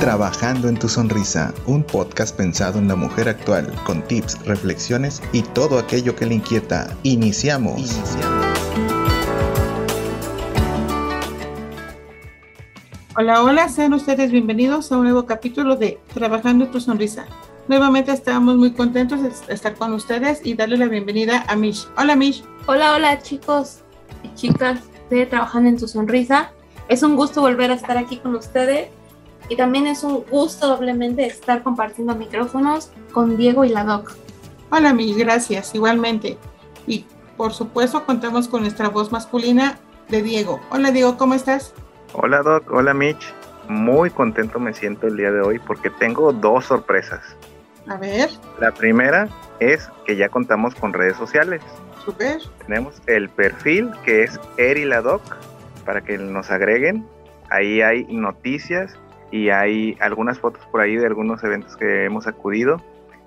Trabajando en tu sonrisa, un podcast pensado en la mujer actual, con tips, reflexiones y todo aquello que le inquieta. Iniciamos. Iniciamos. Hola, hola, sean ustedes bienvenidos a un nuevo capítulo de Trabajando en tu sonrisa. Nuevamente estamos muy contentos de estar con ustedes y darle la bienvenida a Mish. Hola Mish. Hola, hola chicos y chicas de Trabajando en tu sonrisa. Es un gusto volver a estar aquí con ustedes y también es un gusto doblemente estar compartiendo micrófonos con Diego y la Doc. Hola Mish, gracias, igualmente. Y por supuesto contamos con nuestra voz masculina de Diego. Hola Diego, ¿cómo estás? Hola Doc, hola Mitch. Muy contento me siento el día de hoy porque tengo dos sorpresas. A ver. La primera es que ya contamos con redes sociales. Super. Tenemos el perfil que es Eri la Doc para que nos agreguen. Ahí hay noticias y hay algunas fotos por ahí de algunos eventos que hemos acudido.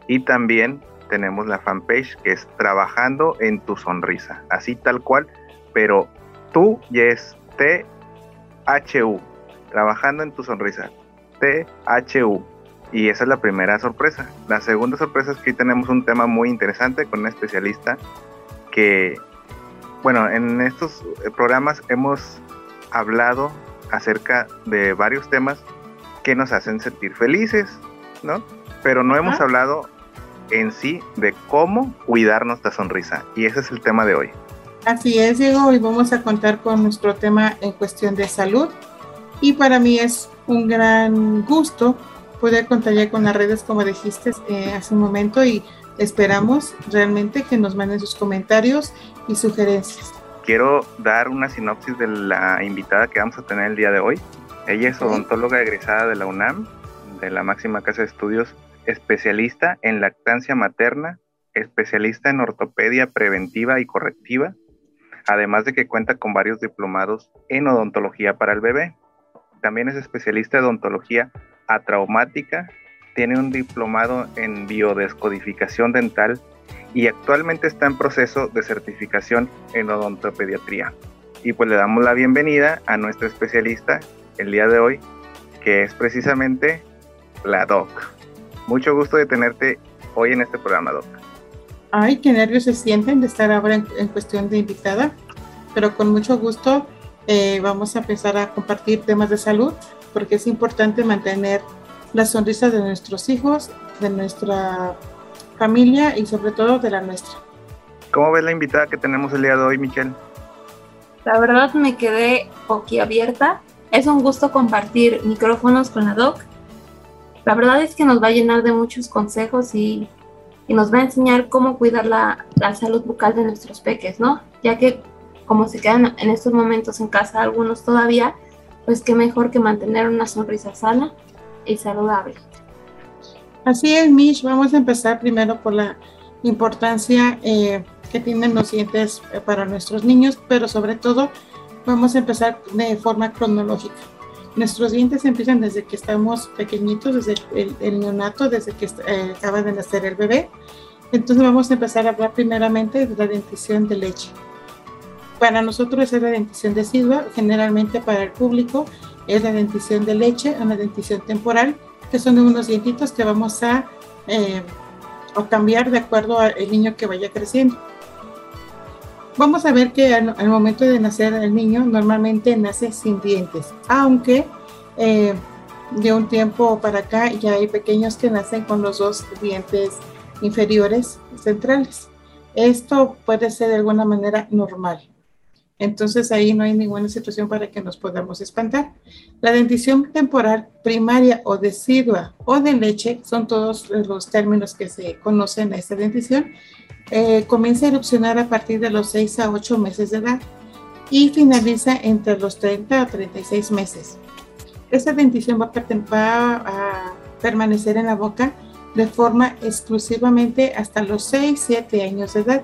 Y también tenemos la fanpage que es Trabajando en tu sonrisa. Así tal cual, pero tú ya es T HU, trabajando en tu sonrisa. THU. Y esa es la primera sorpresa. La segunda sorpresa es que tenemos un tema muy interesante con un especialista que, bueno, en estos programas hemos hablado acerca de varios temas que nos hacen sentir felices, ¿no? Pero no hemos hablado en sí de cómo cuidar nuestra sonrisa. Y ese es el tema de hoy. Así es, Diego. Hoy vamos a contar con nuestro tema en cuestión de salud. Y para mí es un gran gusto poder contar ya con las redes, como dijiste eh, hace un momento, y esperamos realmente que nos manden sus comentarios y sugerencias. Quiero dar una sinopsis de la invitada que vamos a tener el día de hoy. Ella es odontóloga egresada de la UNAM, de la máxima casa de estudios, especialista en lactancia materna, especialista en ortopedia preventiva y correctiva, además de que cuenta con varios diplomados en odontología para el bebé. También es especialista de odontología atraumática, tiene un diplomado en biodescodificación dental y actualmente está en proceso de certificación en odontopediatría. Y pues le damos la bienvenida a nuestra especialista el día de hoy, que es precisamente la DOC. Mucho gusto de tenerte hoy en este programa, DOC. Ay, qué nervios se sienten de estar ahora en, cuestión de invitada, pero con mucho gusto eh, vamos a empezar a compartir temas de salud, porque es importante mantener la sonrisa de nuestros hijos, de nuestra familia y sobre todo de la nuestra. ¿Cómo ves la invitada que tenemos el día de hoy, Michelle? La verdad me quedé boquiabierta. Es un gusto compartir micrófonos con la doc. La verdad es que nos va a llenar de muchos consejos y y nos va a enseñar cómo cuidar la, la, salud bucal de nuestros peques, ¿no? Ya que como se quedan en estos momentos en casa algunos todavía, pues qué mejor que mantener una sonrisa sana y saludable. Así es, Mish. Vamos a empezar primero por la importancia eh, que tienen los dientes eh, para nuestros niños, pero sobre todo vamos a empezar de forma cronológica. Nuestros dientes empiezan desde que estamos pequeñitos, desde el, neonato, desde que eh, acaba de nacer el bebé. Entonces vamos a empezar a hablar primeramente de la dentición de leche. Para nosotros es la dentición decidua, generalmente para el público es la dentición de leche, una dentición temporal, que son unos dientitos que vamos a, eh, cambiar de acuerdo al niño que vaya creciendo. Vamos a ver que al, momento de nacer el niño normalmente nace sin dientes, aunque eh, de un tiempo para acá ya hay pequeños que nacen con los dos dientes inferiores centrales. Esto puede ser de alguna manera normal. Entonces ahí no hay ninguna situación para que nos podamos espantar. La dentición temporal primaria o decidua o de leche son todos los términos que se conocen a esta dentición eh, comienza a erupcionar a partir de los 6 a 8 meses de edad y finaliza entre los 30 a 36 meses. Esta dentición va a, permanecer en la boca de forma exclusivamente hasta los 6, 7 años de edad.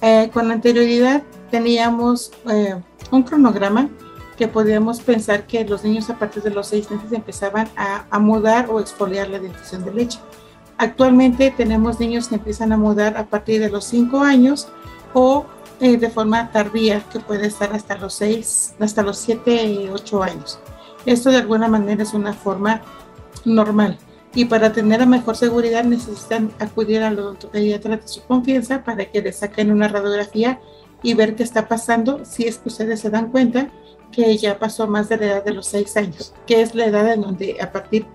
Eh, con anterioridad teníamos eh, un cronograma que podíamos pensar que los niños a partir de los 6 meses empezaban a, a mudar o exfoliar la dentición de leche. Actualmente tenemos niños que empiezan a mudar a partir de los 5 años o eh, de forma tardía, que puede estar hasta los 6, hasta los 7 y 8 años. Esto de alguna manera es una forma normal. Y para tener la mejor seguridad necesitan acudir al odontopediatra de su confianza para que le saquen una radiografía y ver qué está pasando si es que ustedes se dan cuenta que ya pasó más de la edad de los seis años, que es la edad en donde a partir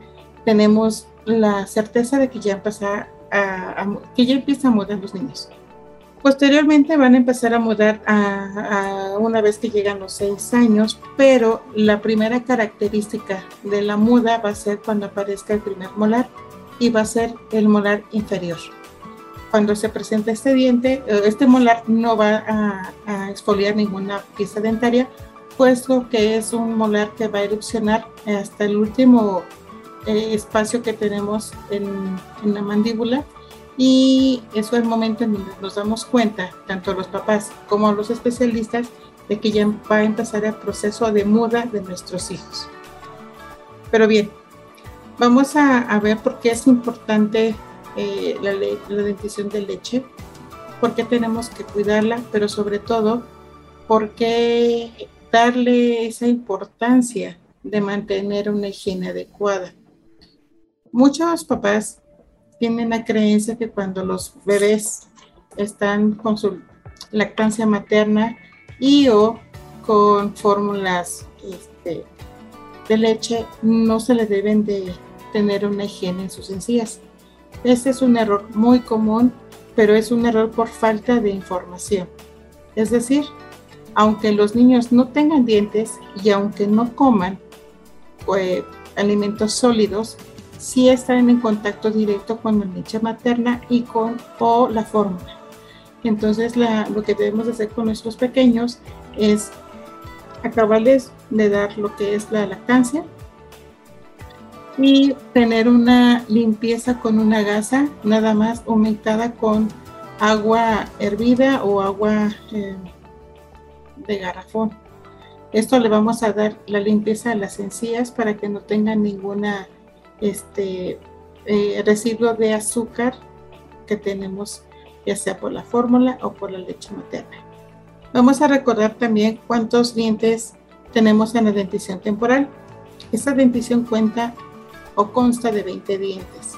tenemos la certeza de que ya empieza a, a mudar los niños. Posteriormente van a empezar a mudar a, una vez que llegan los seis años, pero la primera característica de la muda va a ser cuando aparezca el primer molar y va a ser el molar inferior. Cuando se presenta este diente, eh, este molar no va a, exfoliar ninguna pieza dentaria, puesto que es un molar que va a erupcionar hasta el último eh, espacio que tenemos en, la mandíbula y eso es el momento en donde nos damos cuenta, tanto los papás como los especialistas, de que ya va a empezar el proceso de muda de nuestros hijos. Pero bien, vamos a, ver por qué es importante eh, la, la dentición de leche, por qué tenemos que cuidarla, pero sobre todo, por qué darle esa importancia de mantener una higiene adecuada. Muchos papás tienen la creencia que cuando los bebés están con su lactancia materna y o con fórmulas este, de leche, no se le deben de tener una higiene en sus encías. Este es un error muy común, pero es un error por falta de información. Es decir, aunque los niños no tengan dientes y aunque no coman pues, alimentos sólidos, si están en contacto directo con la leche materna y con o la fórmula. Entonces lo que debemos hacer con nuestros pequeños es acabarles de dar lo que es la lactancia y tener una limpieza con una gasa nada más humectada con agua hervida o agua eh, de garrafón. Esto le vamos a dar la limpieza a las encías para que no tengan ninguna este eh, residuo de azúcar que tenemos ya sea por la fórmula o por la leche materna. Vamos a recordar también cuántos dientes tenemos en la dentición temporal. Esta dentición cuenta o consta de 20 dientes,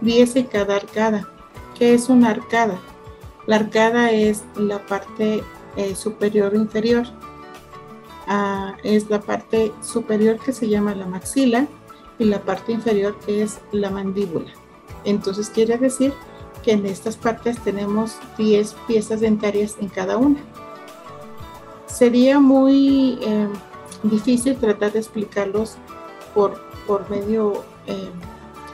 10 en cada arcada. ¿Qué es una arcada? La arcada es la parte eh, superior o inferior. Ah, es la parte superior que se llama la maxila y la parte inferior es la mandíbula. Entonces quiere decir que en estas partes tenemos 10 piezas dentarias en cada una. Sería muy eh, difícil tratar de explicarlos por, por medio eh,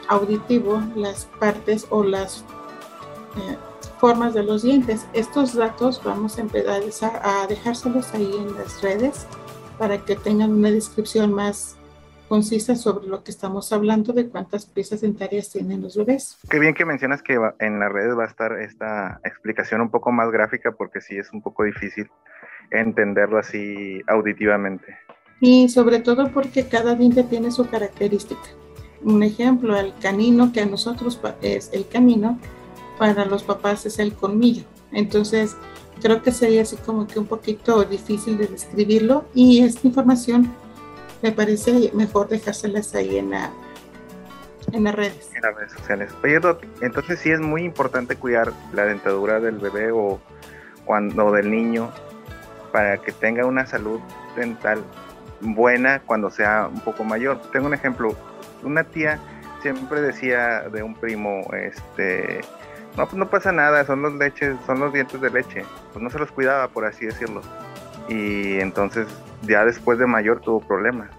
auditivo las partes o las eh, formas de los dientes. Estos datos vamos a empezar a dejárselos ahí en las redes para que tengan una descripción más concisa sobre lo que estamos hablando de cuántas piezas dentarias tienen los bebés. Qué bien que mencionas que en las redes va a estar esta explicación un poco más gráfica porque sí es un poco difícil entenderlo así auditivamente. Y sobre todo porque cada diente tiene su característica. Un ejemplo, el canino, que a nosotros es el canino, para los papás es el colmillo. Entonces, creo que sería así como que un poquito difícil de describirlo y esta información me parece mejor dejárselas ahí en, la, en las redes. En las redes sociales. Oye, entonces sí es muy importante cuidar la dentadura del bebé o cuando del niño para que tenga una salud dental buena cuando sea un poco mayor. Tengo un ejemplo, una tía siempre decía de un primo, este, no, no pasa nada, son los leches, son los dientes de leche, pues no se los cuidaba por así decirlo y entonces ya después de mayor tuvo problemas.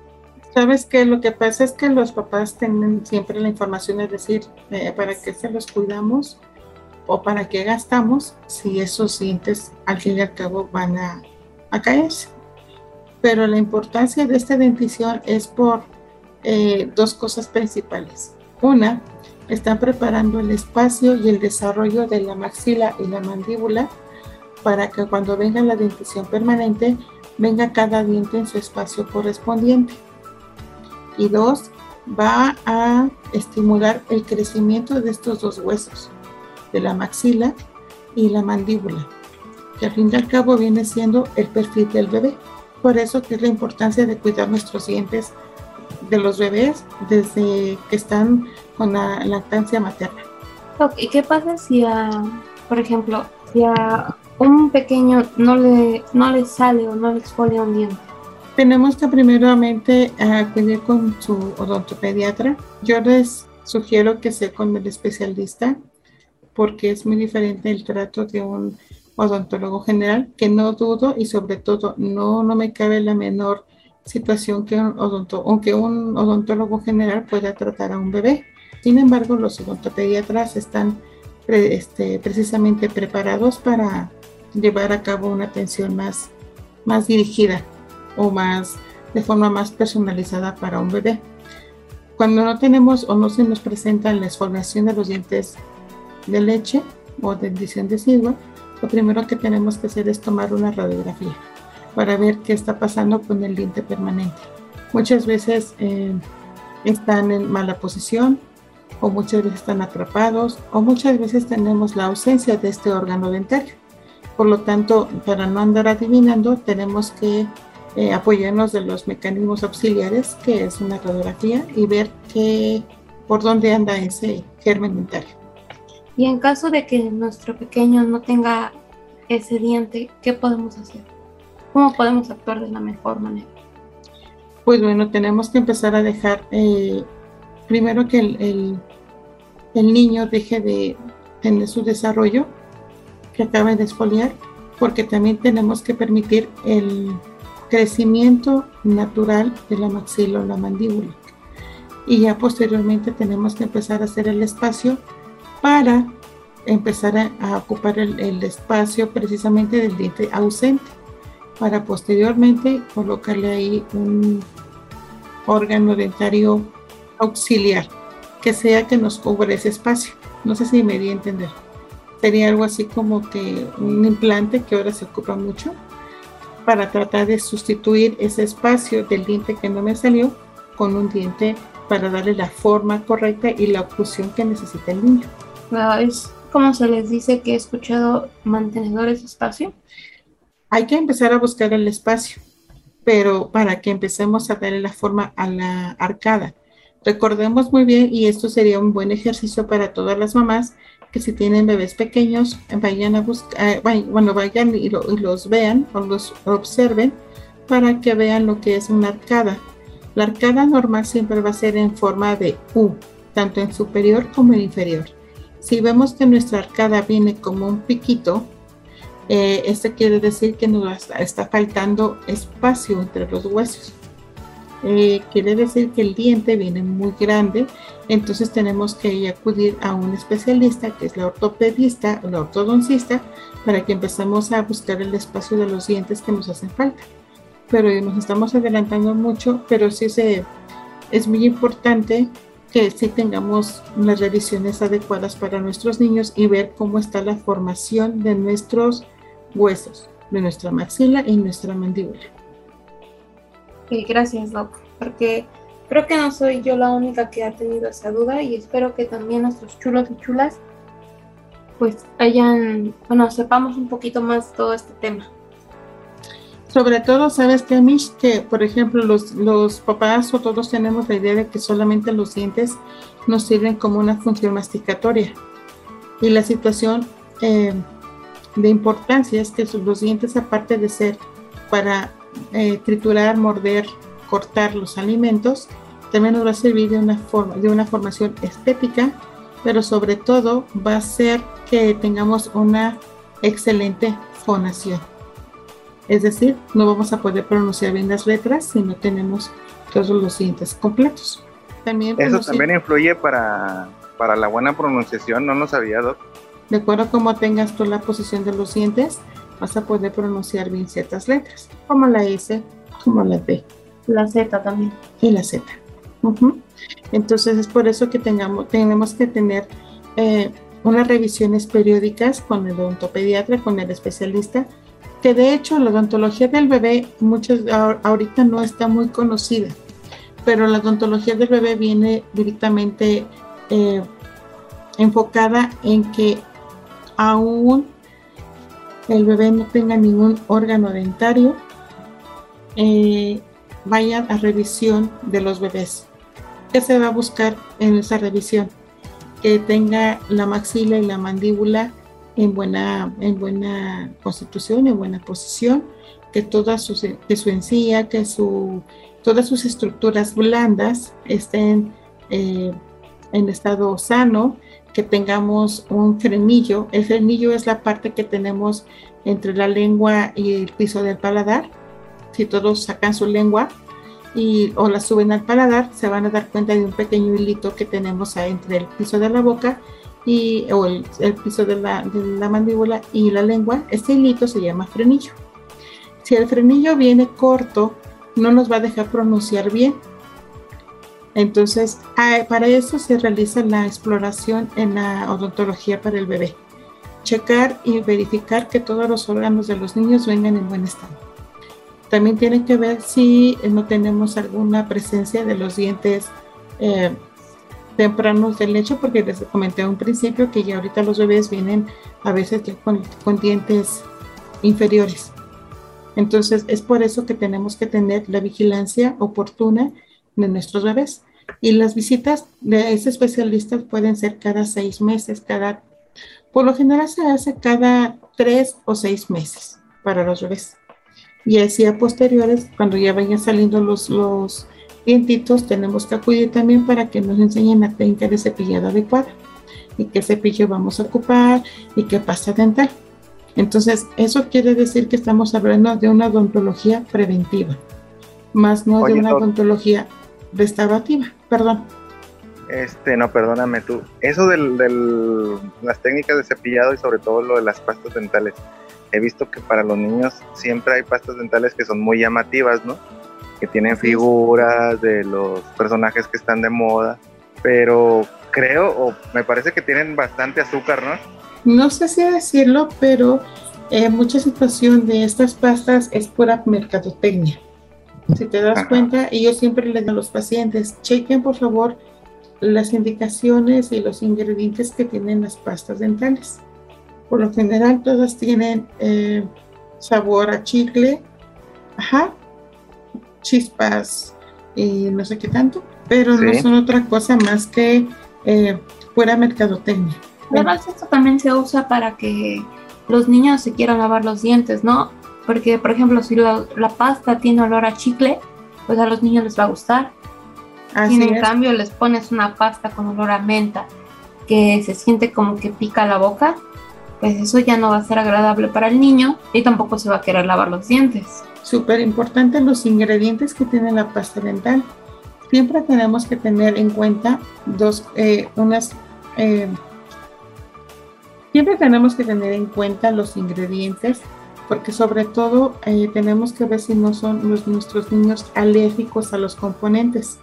Sabes que lo que pasa es que los papás tienen siempre la información, es decir, eh, para qué se los cuidamos o para qué gastamos si esos dientes al fin y al cabo van a, a caerse. Pero la importancia de esta dentición es por eh, dos cosas principales. Una, están preparando el espacio y el desarrollo de la maxila y la mandíbula para que cuando venga la dentición permanente, venga cada diente en su espacio correspondiente. Y dos, va a estimular el crecimiento de estos dos huesos, de la maxila y la mandíbula, que al fin y al cabo viene siendo el perfil del bebé. Por eso que es la importancia de cuidar nuestros dientes de los bebés desde que están con la lactancia materna. ¿Y qué pasa si a, por ejemplo, si a un pequeño no le, no le sale o no le exfolia un diente? Tenemos que primeramente acudir con su odontopediatra. Yo les sugiero que sea con el especialista porque es muy diferente el trato de un odontólogo general, que no dudo y sobre todo no, no me cabe la menor situación que un, aunque un odontólogo general pueda tratar a un bebé. Sin embargo, los odontopediatras están este, precisamente preparados para llevar a cabo una atención más, más dirigida o más de forma más personalizada para un bebé. Cuando no tenemos o no se nos presenta la exfoliación de los dientes de leche o de edición decidua, lo primero que tenemos que hacer es tomar una radiografía para ver qué está pasando con el diente permanente. Muchas veces eh, están en mala posición o muchas veces están atrapados o muchas veces tenemos la ausencia de este órgano dentario. Por lo tanto, para no andar adivinando, tenemos que eh, apoyarnos de los mecanismos auxiliares, que es una radiografía, y ver qué, por dónde anda ese germen dentario. Y en caso de que nuestro pequeño no tenga ese diente, ¿qué podemos hacer? ¿Cómo podemos actuar de la mejor manera? Pues bueno, tenemos que empezar a dejar, eh, primero que el, el, niño deje de tener su desarrollo, que acabe de exfoliar, porque también tenemos que permitir el crecimiento natural de la maxila o la mandíbula. Y ya posteriormente tenemos que empezar a hacer el espacio para empezar a, ocupar el, espacio precisamente del diente ausente, para posteriormente colocarle ahí un órgano dentario auxiliar, que sea que nos cubre ese espacio. No sé si me di a entender. Sería algo así como que un implante que ahora se ocupa mucho para tratar de sustituir ese espacio del diente que no me salió con un diente para darle la forma correcta y la oclusión que necesita el niño. es como se les dice que he escuchado mantenedores de espacio. Hay que empezar a buscar el espacio, pero para que empecemos a darle la forma a la arcada. Recordemos muy bien, y esto sería un buen ejercicio para todas las mamás, que si tienen bebés pequeños, vayan a buscar, eh, bueno, vayan y, los vean o los observen para que vean lo que es una arcada. La arcada normal siempre va a ser en forma de U, tanto en superior como en inferior. Si vemos que nuestra arcada viene como un piquito, eh, esto quiere decir que nos está faltando espacio entre los huesos. Eh, quiere decir que el diente viene muy grande, entonces tenemos que acudir a un especialista que es la ortopedista o la ortodoncista para que empezamos a buscar el espacio de los dientes que nos hacen falta. Pero nos estamos adelantando mucho, pero sí se, es muy importante que sí tengamos las revisiones adecuadas para nuestros niños y ver cómo está la formación de nuestros huesos, de nuestra maxila y nuestra mandíbula gracias, Doc, porque creo que no soy yo la única que ha tenido esa duda y espero que también nuestros chulos y chulas pues hayan, bueno, sepamos un poquito más todo este tema. Sobre todo, ¿sabes qué, Mish? Que, por ejemplo, los, los papás o todos tenemos la idea de que solamente los dientes nos sirven como una función masticatoria. Y la situación eh, de importancia es que los dientes, aparte de ser para eh, triturar, morder, cortar los alimentos, también nos va a servir de una, forma, de una formación estética, pero sobre todo va a ser que tengamos una excelente fonación. Es decir, no vamos a poder pronunciar bien las letras si no tenemos todos los dientes completos. También Eso también influye para, para la buena pronunciación, no lo sabía, Doc. De acuerdo a cómo tengas tú la posición de los dientes, vas a poder pronunciar bien ciertas letras, como la S, como la B. La Z también. Y la Z. Entonces es por eso que tengamos, tenemos que tener eh, unas revisiones periódicas con el odontopediatra, con el especialista, que de hecho la odontología del bebé muchos, ahorita no está muy conocida, pero la odontología del bebé viene directamente eh, enfocada en que aún el bebé no tenga ningún órgano dentario, eh, vayan a revisión de los bebés. ¿Qué se va a buscar en esa revisión? Que tenga la maxila y la mandíbula en buena, en buena constitución, en buena posición, que, toda su, que su encía, que su, todas sus estructuras blandas estén eh, en estado sano, que tengamos un frenillo. El frenillo es la parte que tenemos entre la lengua y el piso del paladar. Si todos sacan su lengua y, o la suben al paladar, se van a dar cuenta de un pequeño hilito que tenemos entre el piso de la boca y, o el, piso de la, de la mandíbula y la lengua. Este hilito se llama frenillo. Si el frenillo viene corto, no nos va a dejar pronunciar bien. Entonces, para eso se realiza la exploración en la odontología para el bebé. Checar y verificar que todos los órganos de los niños vengan en buen estado. También tiene que ver si no tenemos alguna presencia de los dientes eh, tempranos del lecho, porque les comenté a un principio que ya ahorita los bebés vienen a veces con dientes inferiores. Entonces es por eso que tenemos que tener la vigilancia oportuna de nuestros bebés. Y las visitas de ese especialista pueden ser cada seis meses, cada, por lo general se hace cada tres o seis meses para los bebés. Y así a posteriores, cuando ya vayan saliendo los, los dientitos, tenemos que acudir también para que nos enseñen la técnica de cepillado adecuada y qué cepillo vamos a ocupar y qué pasta dental. Entonces, eso quiere decir que estamos hablando de una odontología preventiva, más no de una odontología restaurativa. Perdón. Este, no, perdóname tú. Eso de las técnicas de cepillado y sobre todo lo de las pastas dentales. He visto que para los niños siempre hay pastas dentales que son muy llamativas, ¿no? Que tienen figuras de los personajes que están de moda, pero creo, o me parece que tienen bastante azúcar, ¿no? No sé si decirlo, pero eh, mucha situación de estas pastas es pura mercadotecnia. Si te das cuenta, y yo siempre les digo a los pacientes, chequen por favor las indicaciones y los ingredientes que tienen las pastas dentales. Por lo general todas tienen eh, sabor a chicle, ajá, chispas y no sé qué tanto, pero no son otra cosa más que eh, pura mercadotecnia. Además, esto también se usa para que los niños se quieran lavar los dientes, ¿no? Porque, por ejemplo, si la, pasta tiene olor a chicle, pues a los niños les va a gustar. si en cambio les pones una pasta con olor a menta que se siente como que pica la boca, pues eso ya no va a ser agradable para el niño y tampoco se va a querer lavar los dientes. Súper importante los ingredientes que tiene la pasta dental. Siempre tenemos que tener en cuenta dos, eh, unas eh, Siempre tenemos que tener en cuenta los ingredientes porque sobre todo eh, tenemos que ver si no son nuestros niños alérgicos a los componentes.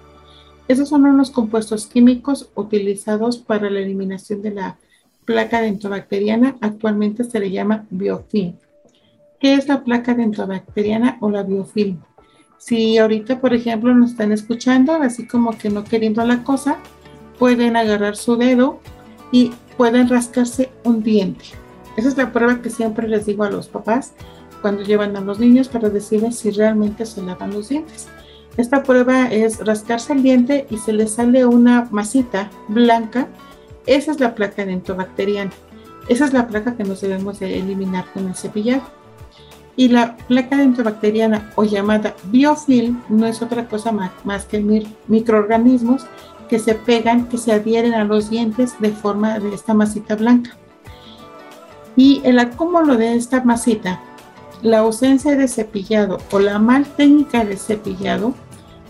Esos son unos compuestos químicos utilizados para la eliminación de la placa dentobacteriana. Actualmente se le llama biofilm. ¿Qué es la placa dentobacteriana o la biofilm? Si ahorita, por ejemplo, nos están escuchando, así como que no queriendo la cosa, pueden agarrar su dedo y pueden rascarse un diente. Esa es la prueba que siempre les digo a los papás cuando llevan a los niños para decirles si realmente se lavan los dientes. Esta prueba es rascarse el diente y se les sale una masita blanca. Esa es la placa dentobacteriana. Esa es la placa que nos debemos de eliminar con el cepillado. Y la placa dentobacteriana o llamada biofilm no es otra cosa más, más que microorganismos que se pegan, que se adhieren a los dientes de forma de esta masita blanca. Y el acúmulo de esta masita, la ausencia de cepillado o la mal técnica de cepillado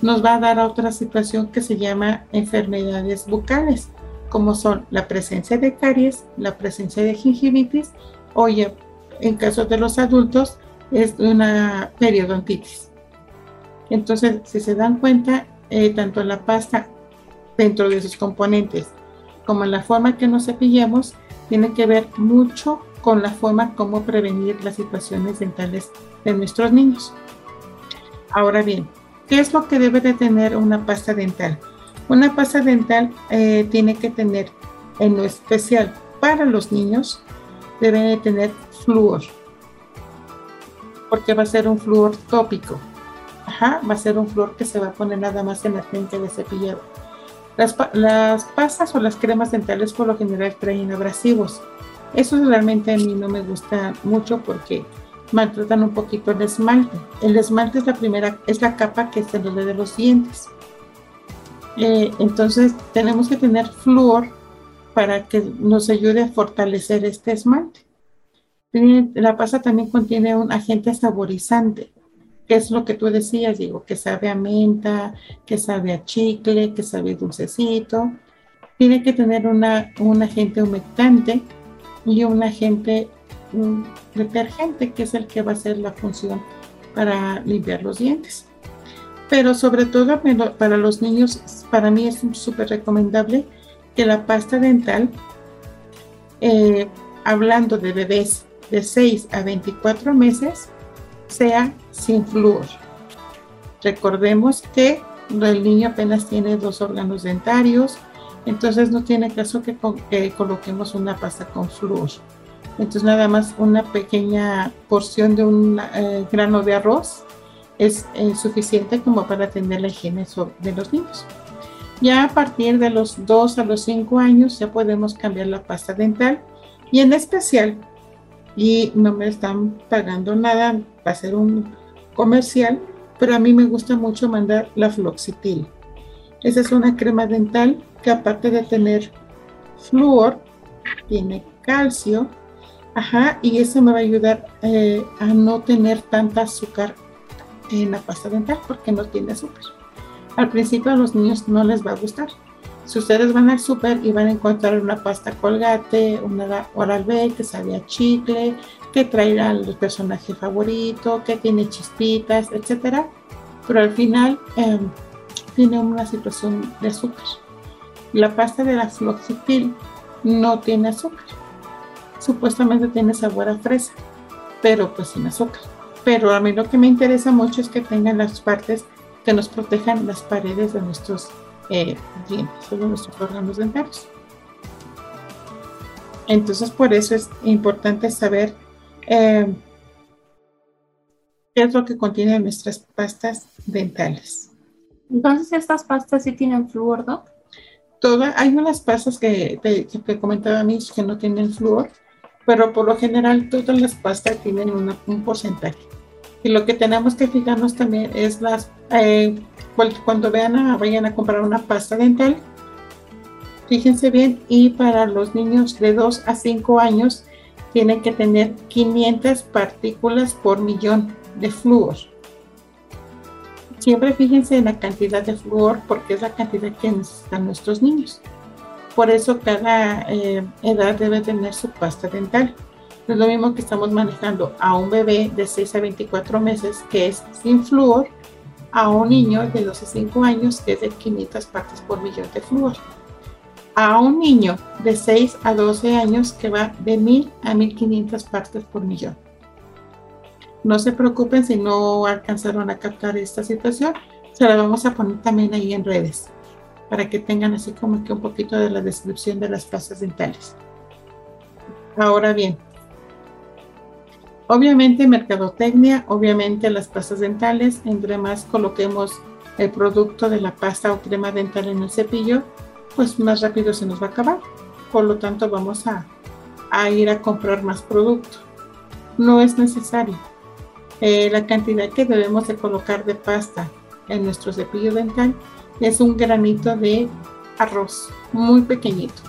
nos va a dar a otra situación que se llama enfermedades bucales, como son la presencia de caries, la presencia de gingivitis o en caso de los adultos es una periodontitis. Entonces, si se dan cuenta, eh, tanto la pasta dentro de sus componentes, como la forma que nos cepillamos, tiene que ver mucho con la forma como prevenir las situaciones dentales de nuestros niños. Ahora bien, ¿qué es lo que debe de tener una pasta dental? Una pasta dental eh, tiene que tener, en lo especial para los niños, debe de tener flúor, porque va a ser un flúor tópico. Ajá, va a ser un flor que se va a poner nada más en la frente de cepillado. Las, las pastas o las cremas dentales por lo general traen abrasivos. Eso realmente a mí no me gusta mucho porque maltratan un poquito el esmalte. El esmalte es la primera, es la capa que se nos de los dientes. Eh, entonces tenemos que tener flúor para que nos ayude a fortalecer este esmalte. La pasta también contiene un agente saborizante, que es lo que tú decías, digo, que sabe a menta, que sabe a chicle, que sabe dulcecito. Tiene que tener una, un agente humectante y un agente detergente, que es el que va a hacer la función para limpiar los dientes. Pero sobre todo para los niños, para mí es súper recomendable que la pasta dental, eh, hablando de bebés de 6 a 24 meses, sea sin flúor. Recordemos que el niño apenas tiene dos órganos dentarios, entonces no tiene caso que, coloquemos una pasta con flúor. Entonces nada más una pequeña porción de un eh, grano de arroz es eh, suficiente como para tener la higiene de los niños. Ya a partir de los 2 a los 5 años ya podemos cambiar la pasta dental y en especial, y no me están pagando nada para hacer un comercial, pero a mí me gusta mucho mandar la floxitil. Esa es una crema dental que aparte de tener flúor, tiene calcio, ajá, y eso me va a ayudar eh, a no tener tanta azúcar en la pasta dental porque no tiene azúcar al principio a los niños no les va a gustar. Si ustedes van al súper y van a encontrar una pasta colgate, una oral B que sabe a chicle, que traerá el personaje favorito, que tiene chispitas, etcétera, pero al final em, tiene una situación de azúcar. La pasta de la floxipil no tiene azúcar. Supuestamente tiene sabor a fresa, pero pues sin azúcar. Pero a mí lo que me interesa mucho es que tengan las partes que nos protejan las paredes de nuestros eh, dientes de nuestros órganos dentarios. Entonces, por eso es importante saber eh, qué es lo que contienen nuestras pastas dentales. Entonces, estas pastas sí tienen flúor, ¿no? Toda, hay unas pastas que, que, comentaba mí que no tienen flúor, pero por lo general todas las pastas tienen un porcentaje. Y lo que tenemos que fijarnos también es las, eh, cuando vean a, vayan a comprar una pasta dental, fíjense bien, y para los niños de 2 a 5 años tienen que tener 500 partículas por millón de flúor. Siempre fíjense en la cantidad de flúor porque es la cantidad que necesitan nuestros niños. Por eso cada eh, edad debe tener su pasta dental es lo mismo que estamos manejando a un bebé de 6 a 24 meses que es sin flúor, a un niño de 12 a 5 años que es de 500 partes por millón de flúor, a un niño de 6 a 12 años que va de 1000 a 1500 partes por millón. No se preocupen si no alcanzaron a captar esta situación, se la vamos a poner también ahí en redes para que tengan así como que un poquito de la descripción de las pastas dentales. Ahora bien, Obviamente mercadotecnia, obviamente las pastas dentales, entre más coloquemos el producto de la pasta o crema dental en el cepillo, pues más rápido se nos va a acabar. Por lo tanto vamos a, ir a comprar más producto. No es necesario. Eh, la cantidad que debemos de colocar de pasta en nuestro cepillo dental es un granito de arroz muy pequeñito.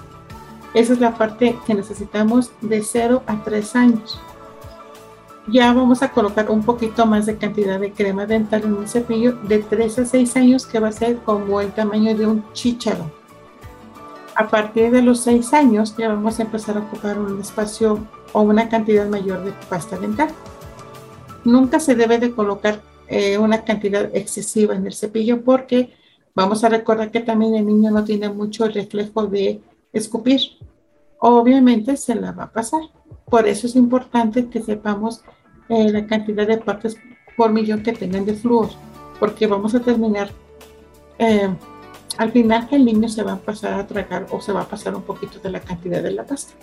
Esa es la parte que necesitamos de 0 a 3 años ya vamos a colocar un poquito más de cantidad de crema dental en un cepillo de 3 a 6 años que va a ser como el tamaño de un chícharo. A partir de los 6 años ya vamos a empezar a ocupar un espacio o una cantidad mayor de pasta dental. Nunca se debe de colocar eh, una cantidad excesiva en el cepillo porque vamos a recordar que también el niño no tiene mucho reflejo de escupir. Obviamente se la va a pasar. Por eso es importante que sepamos eh, la cantidad de partes por millón que tengan de flúor, porque vamos a terminar, eh, al final el niño se va a pasar a tragar o se va a pasar un poquito de la cantidad de la pasta.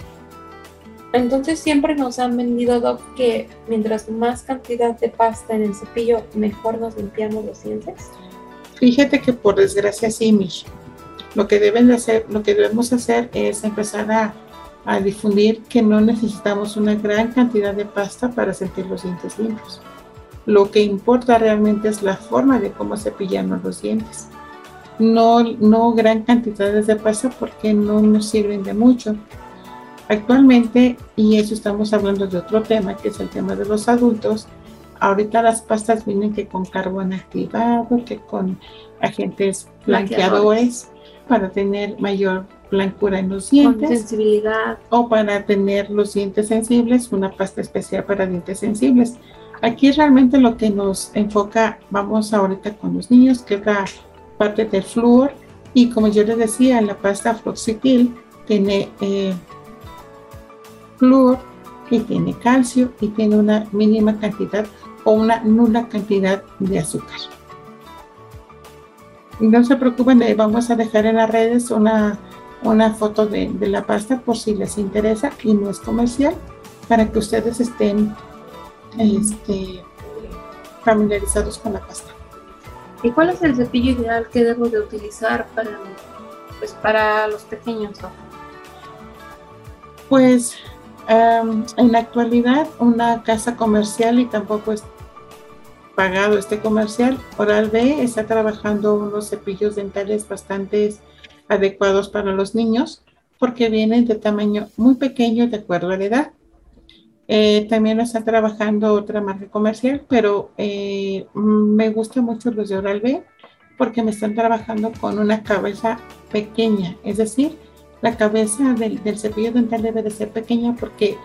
Entonces siempre nos han vendido, Doc, que mientras más cantidad de pasta en el cepillo, mejor nos limpiamos los dientes. Fíjate que por desgracia sí, Mish. Lo que deben hacer, lo que debemos hacer es empezar a, a difundir que no necesitamos una gran cantidad de pasta para sentir los dientes limpios. Lo que importa realmente es la forma de cómo cepillamos los dientes. No, no gran cantidades de pasta porque no nos sirven de mucho. Actualmente, y eso estamos hablando de otro tema, que es el tema de los adultos, ahorita las pastas vienen que con carbón activado, que con agentes blanqueadores para tener mayor blancura en los dientes. Con sensibilidad. O para tener los dientes sensibles, una pasta especial para dientes sensibles. Aquí realmente lo que nos enfoca, vamos ahorita con los niños, que es la parte del flúor. Y como yo les decía, la pasta fluoxetil tiene eh, flúor y tiene calcio y tiene una mínima cantidad o una nula cantidad de azúcar. No se preocupen, vamos a dejar en las redes una, una foto de, de, la pasta por si les interesa y no es comercial para que ustedes estén este, familiarizados con la pasta. ¿Y cuál es el cepillo ideal que debo de utilizar para, pues, para los pequeños? Pues Um, en la actualidad, una casa comercial y tampoco es pagado este comercial, Oral B está trabajando unos cepillos dentales bastante adecuados para los niños porque vienen de tamaño muy pequeño de acuerdo a la edad. Eh, también está trabajando otra marca comercial, pero eh, me gustan mucho los de Oral B porque me están trabajando con una cabeza pequeña, es decir, la cabeza del, cepillo dental debe de ser pequeña porque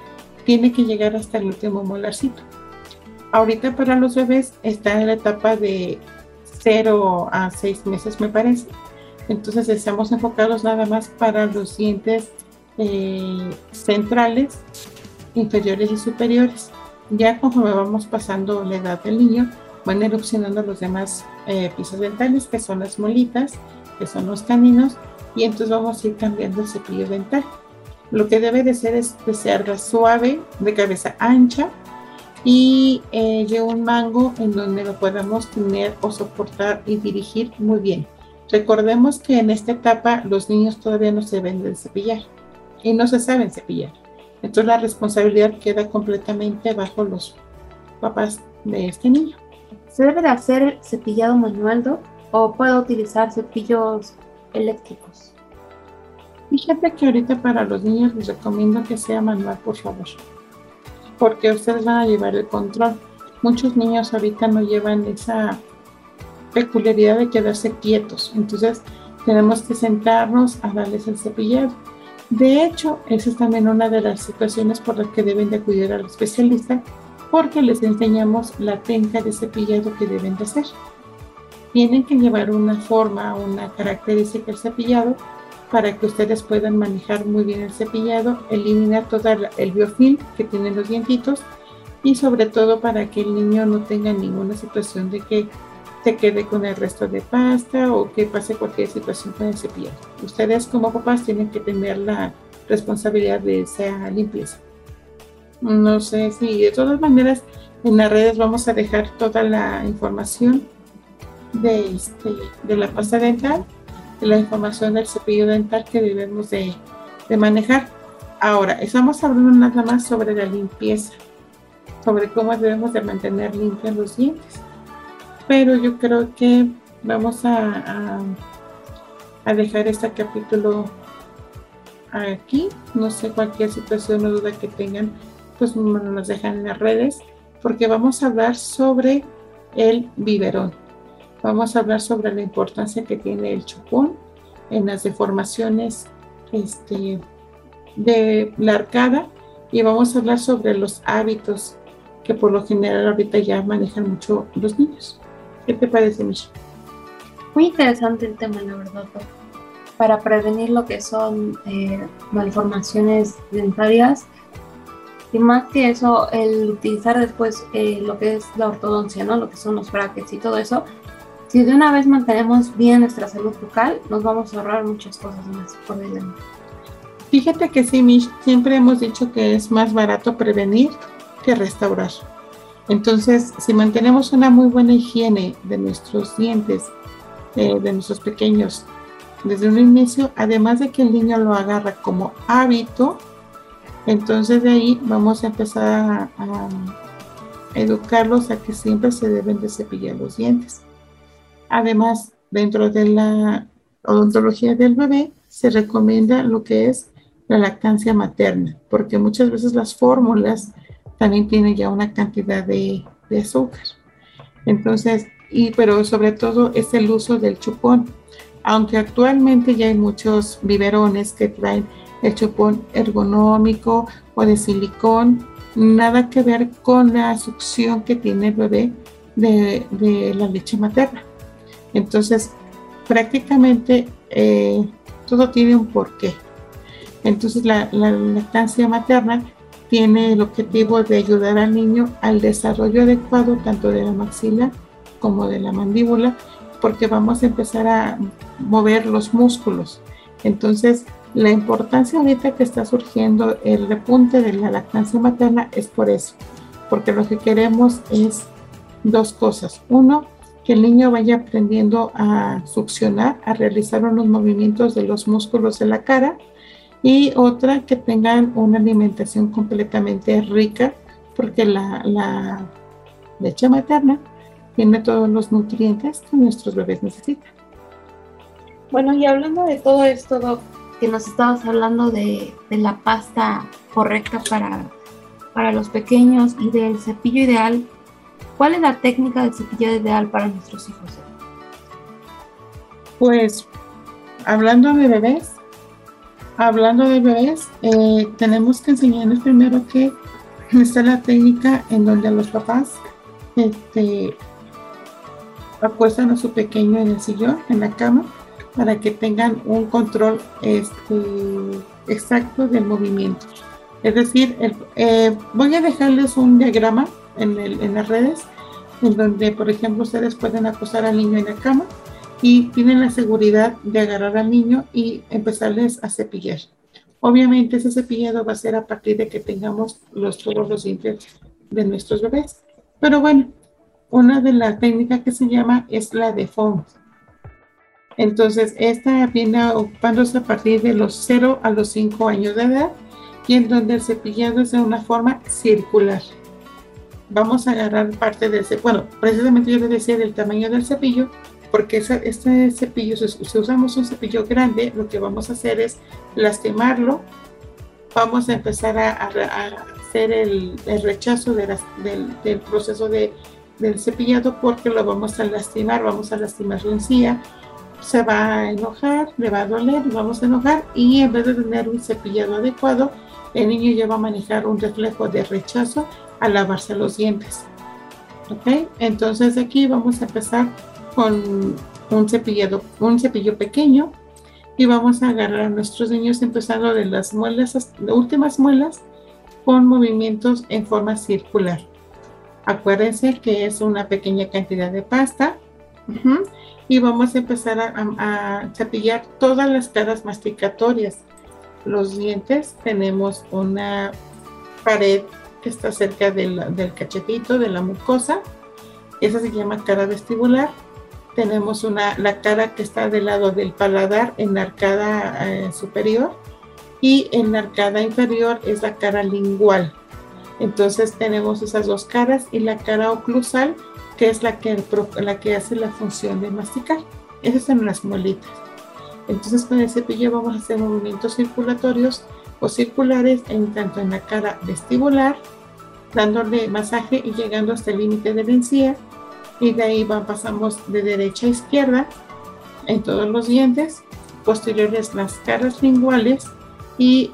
tiene que llegar hasta el último molarcito. Ahorita para los bebés está en la etapa de 0 a 6 meses me parece. Entonces estamos enfocados nada más para los dientes eh, centrales, inferiores y superiores. Ya conforme vamos pasando la edad del niño, van erupcionando los demás eh, pisos dentales, que son las molitas, que son los caninos, y entonces vamos a ir cambiando el cepillo dental. Lo que debe de ser es de cerda suave, de cabeza ancha y eh, un mango en donde lo podamos tener o soportar y dirigir muy bien. Recordemos que en esta etapa los niños todavía no se ven de cepillar y no se saben cepillar. Entonces la responsabilidad queda completamente bajo los papás de este niño. ¿Se debe de hacer cepillado manual, ¿O puedo utilizar cepillos eléctricos. Fíjate que ahorita para los niños les recomiendo que sea manual, por favor, porque ustedes van a llevar el control. Muchos niños ahorita no llevan esa peculiaridad de quedarse quietos, entonces tenemos que sentarnos a darles el cepillado. De hecho, esa es también una de las situaciones por las que deben de acudir al especialista, porque les enseñamos la técnica de cepillado que deben de hacer tienen que llevar una forma, una característica del cepillado para que ustedes puedan manejar muy bien el cepillado, eliminar todo el biofilm que tienen los dientitos y sobre todo para que el niño no tenga ninguna situación de que se quede con el resto de pasta o que pase cualquier situación con el cepillado. Ustedes como papás tienen que tener la responsabilidad de esa limpieza. No sé si de todas maneras en las redes vamos a dejar toda la información de, este, de la pasta dental, de la información del cepillo dental que debemos de, de manejar. Ahora, estamos hablando nada más sobre la limpieza, sobre cómo debemos de mantener limpios los dientes. Pero yo creo que vamos a, a, dejar este capítulo aquí. No sé cualquier situación o duda que tengan, pues nos dejan en las redes, porque vamos a hablar sobre el biberón. Vamos a hablar sobre la importancia que tiene el chupón en las deformaciones este, de la arcada y vamos a hablar sobre los hábitos que por lo general ahorita ya manejan mucho los niños. ¿Qué te parece, Michelle? Muy interesante el tema, la verdad, para prevenir lo que son eh, malformaciones dentarias y más que eso, el utilizar después eh, lo que es la ortodoncia, ¿no? Lo que son los brackets y todo eso, si de una vez mantenemos bien nuestra salud bucal, nos vamos a ahorrar muchas cosas más por delante. Fíjate que sí, Mish, siempre hemos dicho que es más barato prevenir que restaurar. Entonces, si mantenemos una muy buena higiene de nuestros dientes, eh, de nuestros pequeños, desde un inicio, además de que el niño lo agarra como hábito, entonces de ahí vamos a empezar a, educarlos a que siempre se deben de cepillar los dientes. Además, dentro de la odontología del bebé se recomienda lo que es la lactancia materna, porque muchas veces las fórmulas también tienen ya una cantidad de, azúcar. Entonces, y pero sobre todo es el uso del chupón aunque actualmente ya hay muchos biberones que traen el chupón ergonómico o de silicón, nada que ver con la succión que tiene el bebé de, la leche materna. Entonces, prácticamente eh, todo tiene un porqué. Entonces, la, la lactancia materna tiene el objetivo de ayudar al niño al desarrollo adecuado tanto de la maxila como de la mandíbula porque vamos a empezar a mover los músculos. Entonces, la importancia ahorita que está surgiendo el repunte de la lactancia materna es por eso, porque lo que queremos es dos cosas. Uno, que el niño vaya aprendiendo a succionar, a realizar unos movimientos de los músculos de la cara y otra, que tengan una alimentación completamente rica, porque la, leche materna tiene todos los nutrientes que nuestros bebés necesitan. Bueno, y hablando de todo esto, que nos estabas hablando de, la pasta correcta para, para los pequeños y del cepillo ideal, ¿cuál es la técnica del cepillo ideal para nuestros hijos? Pues, hablando de bebés, hablando de bebés, eh, tenemos que enseñarles primero que está la técnica en donde los papás este, acuestan a su pequeño en el sillón, en la cama, para que tengan un control este, exacto del movimiento. Es decir, eh, voy a dejarles un diagrama en, en, las redes, en donde, por ejemplo, ustedes pueden acostar al niño en la cama y tienen la seguridad de agarrar al niño y empezarles a cepillar. Obviamente ese cepillado va a ser a partir de que tengamos los, todos los dientes de nuestros bebés. Pero bueno, una de las técnicas que se llama es la de foam. Entonces, esta viene ocupándose a partir de los 0 a los 5 años de edad y en donde el cepillado es de una forma circular. Vamos a agarrar parte del cepillo. Bueno, precisamente yo les decía del tamaño del cepillo, porque este cepillo, si, usamos un cepillo grande, lo que vamos a hacer es lastimarlo. Vamos a empezar a, hacer el, rechazo del proceso de del cepillado porque lo vamos a lastimar, vamos a lastimar la encía, se va a enojar, le va a doler, vamos a enojar y en vez de tener un cepillado adecuado, el niño ya va a manejar un reflejo de rechazo a lavarse los dientes. ¿Ok? Entonces aquí vamos a empezar con un cepillado, un cepillo pequeño y vamos a agarrar a nuestros niños empezando de las muelas, las últimas muelas con movimientos en forma circular. Acuérdense que es una pequeña cantidad de pasta. Y vamos a empezar a, cepillar todas las caras masticatorias. Los dientes, tenemos una pared que está cerca del, cachetito, de la mucosa. Esa se llama cara vestibular. Tenemos una, la cara que está del lado del paladar en la arcada eh, superior. Y en la arcada inferior es la cara lingual entonces tenemos esas dos caras y la cara oclusal, que es la que, la que hace la función de masticar. Esas son las muelitas. Entonces con el cepillo vamos a hacer movimientos circulatorios o circulares en tanto en la cara vestibular, dándole masaje y llegando hasta el límite de la encía. Y de ahí pasamos de derecha a izquierda en todos los dientes. Posteriores las caras linguales y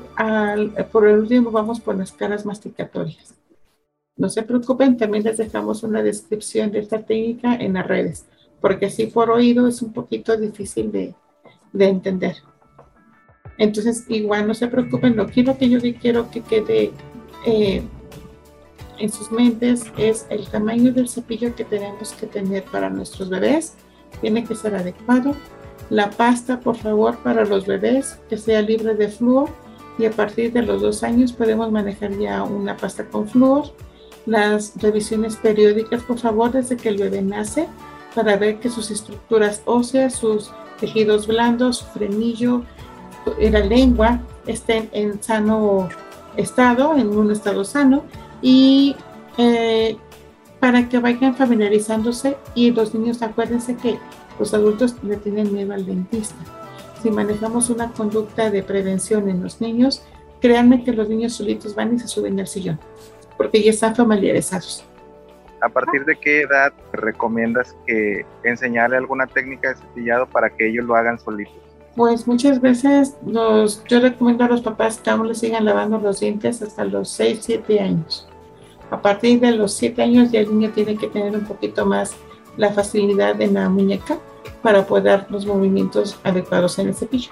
por el último vamos por las caras masticatorias. No se preocupen, también les dejamos una descripción de esta técnica en las redes, porque así por oído es un poquito difícil de, de entender. Entonces, igual no se preocupen, lo que, que yo quiero que quede eh, en sus mentes es el tamaño del cepillo que tenemos que tener para nuestros bebés. Tiene que ser adecuado, la pasta, por favor, para los bebés, que sea libre de flúor y a partir de los dos años podemos manejar ya una pasta con flúor. Las revisiones periódicas, por favor, desde que el bebé nace, para ver que sus estructuras óseas, sus tejidos blandos, su frenillo, la lengua estén en sano estado, en un estado sano, y eh, para que vayan familiarizándose y los niños acuérdense que los adultos le tienen miedo al dentista. Si manejamos una conducta de prevención en los niños, créanme que los niños solitos van y se suben al sillón, porque ya están familiarizados. ¿A partir de qué edad recomiendas que enseñarle alguna técnica de cepillado para que ellos lo hagan solitos? Pues muchas veces los, yo recomiendo a los papás que aún les sigan lavando los dientes hasta los 6, 7 años. A partir de los 7 años ya el niño tiene que tener un poquito más la facilidad en la muñeca para poder dar los movimientos adecuados en el cepillo.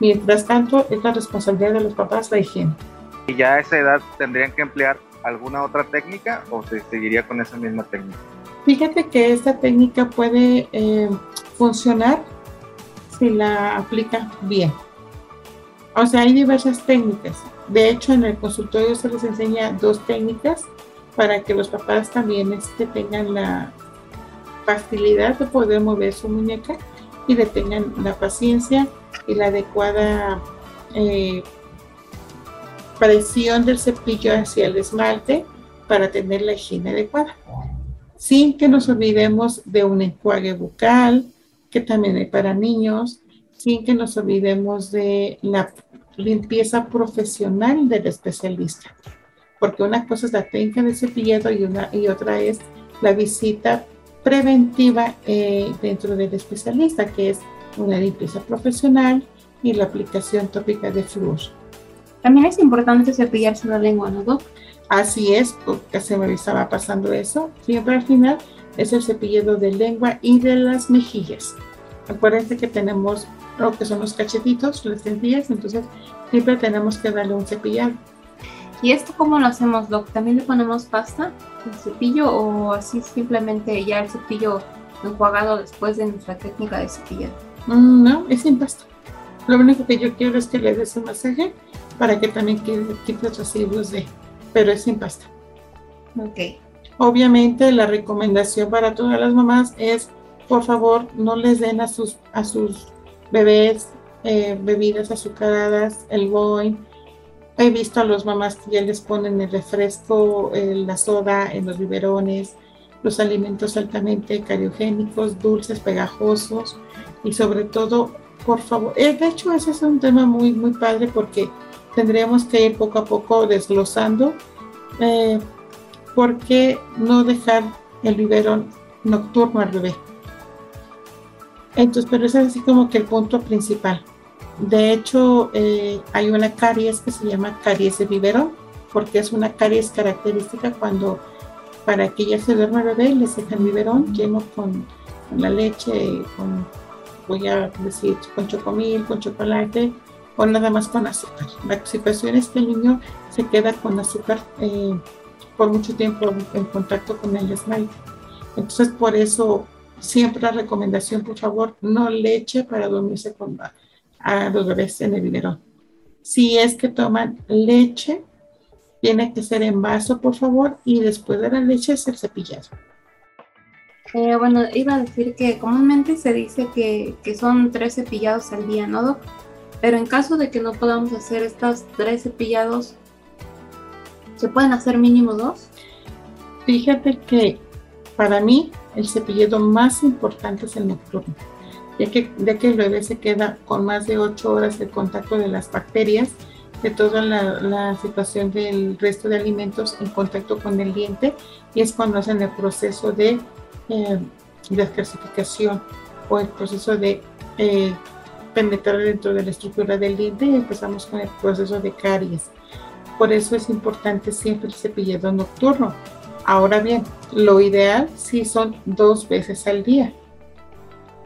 Mientras tanto, es la responsabilidad de los papás la higiene. ¿Y ya a esa edad tendrían que emplear alguna otra técnica o se seguiría con esa misma técnica? Fíjate que esta técnica puede eh, funcionar si la aplica bien. O sea, hay diversas técnicas. De hecho, en el consultorio se les enseña dos técnicas para que los papás también este, tengan la facilidad de poder mover su muñeca y le tengan la paciencia y la adecuada eh, presión del cepillo hacia el esmalte para tener la higiene adecuada. Sin que nos olvidemos de un enjuague bucal, que también hay para niños, sin que nos olvidemos de la limpieza profesional del especialista. Porque una cosa es la técnica de cepillado y, una, y otra es la visita preventiva eh, dentro del especialista, que es una limpieza profesional y la aplicación tópica de flúor. También es importante cepillarse la lengua, ¿no, Así es, porque se me estaba pasando eso. Siempre al final es el cepillado de lengua y de las mejillas. Acuérdense que tenemos lo que son los cachetitos, las encías, entonces siempre tenemos que darle un cepillado. ¿Y esto cómo lo hacemos, Doc? ¿También le ponemos pasta el cepillo o así simplemente ya el cepillo enjuagado después de nuestra técnica de cepillado? Mm, no, es sin pasta. Lo único que yo quiero es que le des un masaje para que también quite los residuos de, pero es sin pasta. Ok. Obviamente la recomendación para todas las mamás es, por favor, no les den a sus, a sus bebés eh, bebidas azucaradas, el boing, He visto a los mamás que ya les ponen el refresco, la soda en los biberones, los alimentos altamente cariogénicos, dulces, pegajosos y sobre todo, por favor, eh, de hecho ese es un tema muy, muy padre porque tendríamos que ir poco a poco desglosando eh, por qué no dejar el biberón nocturno al bebé. Entonces, pero ese es así como que el punto principal. De hecho, eh, hay una caries que se llama caries de biberón, porque es una caries característica cuando para que ya se duerma el bebé les dejan biberón lleno con, la leche, con, voy a decir, con chocomil, con chocolate o nada más con azúcar. La situación es que el niño se queda con azúcar eh, por mucho tiempo en contacto con el esmalte. Entonces, por eso, siempre la recomendación, por favor, no leche para dormirse con a los bebés en el biberón. Si es que toman leche, tiene que ser en vaso, por favor, y después de la leche es el cepillado. Eh, bueno, iba a decir que comúnmente se dice que, que, son tres cepillados al día, ¿no, Pero en caso de que no podamos hacer estos tres cepillados, ¿se pueden hacer mínimo dos? Fíjate que para mí el cepillado más importante es el nocturno ya que, que el bebé se queda con más de 8 horas de contacto de las bacterias, de toda la, situación del resto de alimentos en contacto con el diente, y es cuando hacen el proceso de eh, descalcificación o el proceso de eh, penetrar dentro de la estructura del diente y empezamos con el proceso de caries. Por eso es importante siempre el cepillado nocturno. Ahora bien, lo ideal sí son dos veces al día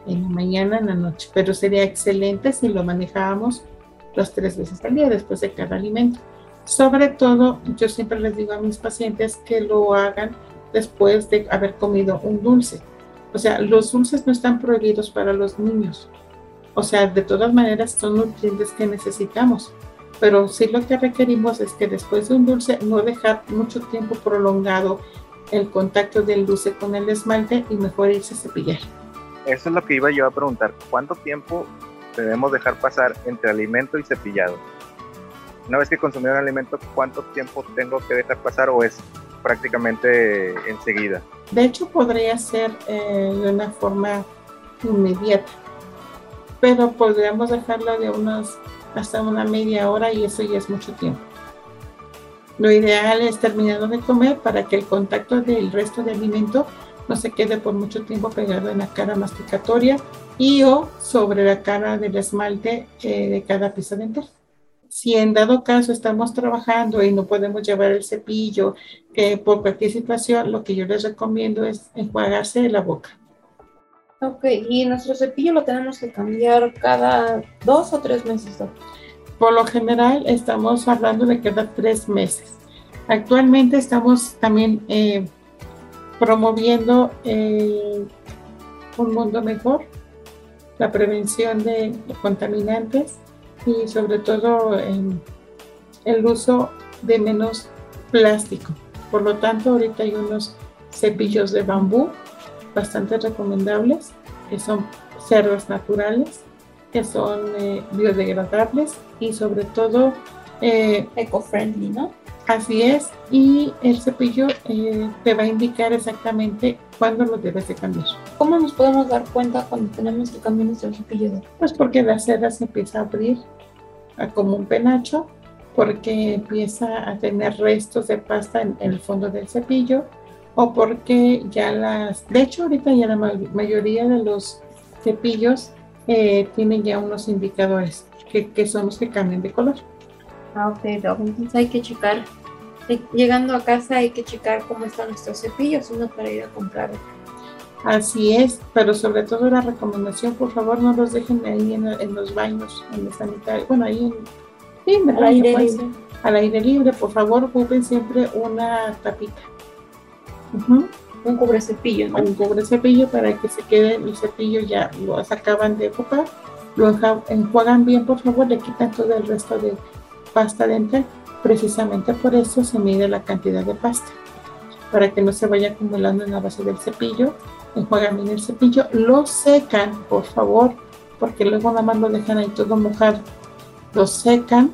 en la mañana, en la noche, pero sería excelente si lo manejábamos las tres veces al día después de cada alimento. Sobre todo, yo siempre les digo a mis pacientes que lo hagan después de haber comido un dulce. O sea, los dulces no están prohibidos para los niños. O sea, de todas maneras son nutrientes que necesitamos. pero sí lo que requerimos es que después de un dulce no dejar mucho tiempo prolongado el contacto del dulce con el esmalte y mejor irse a cepillar. Eso es lo que iba yo a preguntar. ¿Cuánto tiempo debemos dejar pasar entre alimento y cepillado? Una vez que consumí un alimento, ¿cuánto tiempo tengo que dejar pasar o es prácticamente enseguida? De hecho, podría ser eh, de una forma inmediata, pero podríamos dejarlo de unos hasta una media hora y eso ya es mucho tiempo. Lo ideal es terminando de comer para que el contacto del resto de alimento no se quede por mucho tiempo pegado en la cara masticatoria y o sobre la cara del esmalte eh, de cada pieza dental. Si en dado caso estamos trabajando y no podemos llevar el cepillo que por cualquier situación, lo que yo les recomiendo es enjuagarse la boca. Ok, y nuestro cepillo lo tenemos que cambiar cada dos o tres meses, Por lo general estamos hablando de cada tres meses. Actualmente estamos también eh, promoviendo eh, un mundo mejor, la prevención de contaminantes y sobre todo el uso de menos plástico. Por lo tanto, ahorita hay unos cepillos de bambú bastante recomendables, que son cerdas naturales, que son eh, biodegradables y sobre todo eh, eco-friendly, ¿no? Así es, y el cepillo eh, te va a indicar exactamente cuándo lo debes de cambiar. ¿Cómo nos podemos dar cuenta cuando tenemos que cambiar nuestro cepillo? Pues porque la cerda se empieza a abrir como un penacho, porque empieza a tener restos de pasta en, el fondo del cepillo, o porque ya las, de hecho ahorita ya la mayoría de los cepillos eh, tienen ya unos indicadores que, que son los que cambian de color. Ah, ok, entonces hay que checar. Llegando a casa hay que checar cómo está nuestro cepillo, sino para ir a comprar. Así es, pero sobre todo la recomendación, por favor, no los dejen ahí en, los baños, en el sanitario, bueno, ahí en, el al, aire libre. al aire libre, por favor, ocupen siempre una tapita. Un cubre cepillo, ¿no? Un cubre cepillo para que se quede el cepillo ya, lo acaban de ocupar, lo enjuagan bien, por favor, le quitan todo el resto de pasta dental. Precisamente por eso se mide la cantidad de pasta, para que no se vaya acumulando en la base del cepillo. Enjuagan bien el cepillo, lo secan, por favor, porque luego nada más lo dejan ahí todo mojado. Lo secan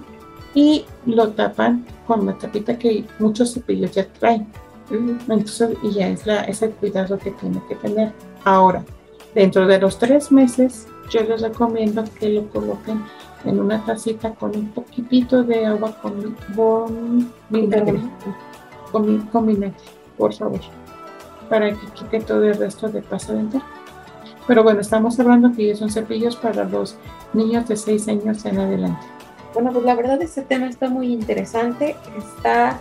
y lo tapan con la tapita que muchos cepillos ya traen. Entonces, y ya es, la, es el cuidado que tiene que tener. Ahora, dentro de los tres meses, yo les recomiendo que lo coloquen en una tacita con un poquitito de agua con, con vinagre, con, con por favor, para que quite todo el resto de pasta dental. Pero bueno, estamos hablando que son cepillos para los niños de 6 años en adelante. Bueno, pues la verdad este tema está muy interesante, está